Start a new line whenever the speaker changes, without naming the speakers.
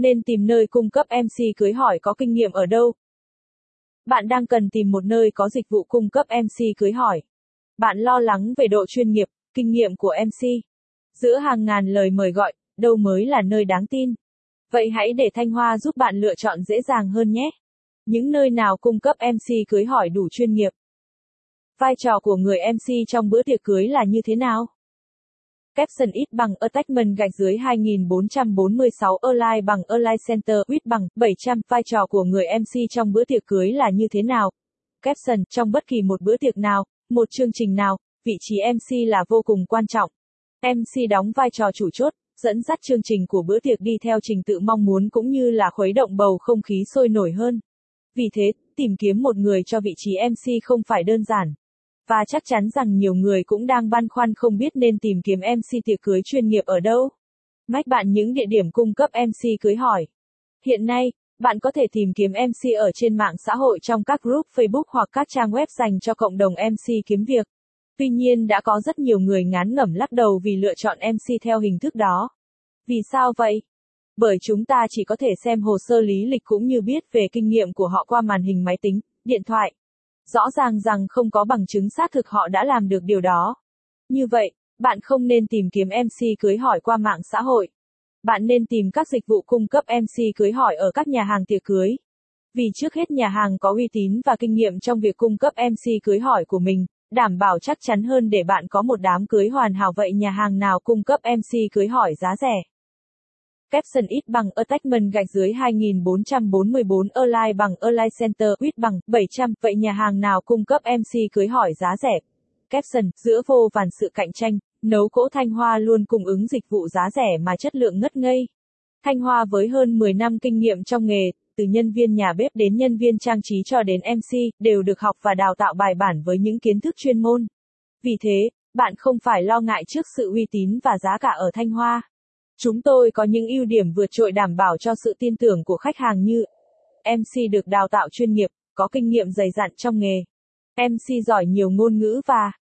Nên tìm nơi cung cấp MC cưới hỏi có kinh nghiệm ở đâu? Bạn đang cần tìm một nơi có dịch vụ cung cấp MC cưới hỏi. Bạn lo lắng về độ chuyên nghiệp, kinh nghiệm của MC. Giữa hàng ngàn lời mời gọi, đâu mới là nơi đáng tin. Vậy hãy để Thanh Hoa giúp bạn lựa chọn dễ dàng hơn nhé. Những nơi nào cung cấp MC cưới hỏi đủ chuyên nghiệp. Vai trò của người MC trong bữa tiệc cưới là như thế nào? Caption ít bằng attachment gạch dưới 2446 Align bằng Align Center ít bằng 700 vai trò của người MC trong bữa tiệc cưới là như thế nào? Caption trong bất kỳ một bữa tiệc nào, một chương trình nào, vị trí MC là vô cùng quan trọng. MC đóng vai trò chủ chốt, dẫn dắt chương trình của bữa tiệc đi theo trình tự mong muốn cũng như là khuấy động bầu không khí sôi nổi hơn. Vì thế, tìm kiếm một người cho vị trí MC không phải đơn giản. Và chắc chắn rằng nhiều người cũng đang băn khoăn không biết nên tìm kiếm MC tiệc cưới chuyên nghiệp ở đâu. Mách bạn những địa điểm cung cấp MC cưới hỏi. Hiện nay, bạn có thể tìm kiếm MC ở trên mạng xã hội trong các group Facebook hoặc các trang web dành cho cộng đồng MC kiếm việc. Tuy nhiên đã có rất nhiều người ngán ngẩm lắc đầu vì lựa chọn MC theo hình thức đó. Vì sao vậy? Bởi chúng ta chỉ có thể xem hồ sơ lý lịch cũng như biết về kinh nghiệm của họ qua màn hình máy tính, điện thoại. Rõ ràng rằng không có bằng chứng xác thực họ đã làm được điều đó. Như vậy, bạn không nên tìm kiếm MC cưới hỏi qua mạng xã hội. Bạn nên tìm các dịch vụ cung cấp MC cưới hỏi ở các nhà hàng tiệc cưới. Vì trước hết nhà hàng có uy tín và kinh nghiệm trong việc cung cấp MC cưới hỏi của mình, đảm bảo chắc chắn hơn để bạn có một đám cưới hoàn hảo vậy nhà hàng nào cung cấp MC cưới hỏi giá rẻ. Capson ít bằng attachment gạch dưới 2444 Align bằng Align Center ít bằng 700 vậy nhà hàng nào cung cấp MC cưới hỏi giá rẻ. Capson giữa vô vàn sự cạnh tranh, nấu cỗ Thanh Hoa luôn cung ứng dịch vụ giá rẻ mà chất lượng ngất ngây. Thanh Hoa với hơn 10 năm kinh nghiệm trong nghề, từ nhân viên nhà bếp đến nhân viên trang trí cho đến MC, đều được học và đào tạo bài bản với những kiến thức chuyên môn. Vì thế, bạn không phải lo ngại trước sự uy tín và giá cả ở Thanh Hoa. Chúng tôi có những ưu điểm vượt trội đảm bảo cho sự tin tưởng của khách hàng như MC được đào tạo chuyên nghiệp, có kinh nghiệm dày dặn trong nghề. MC giỏi nhiều ngôn ngữ và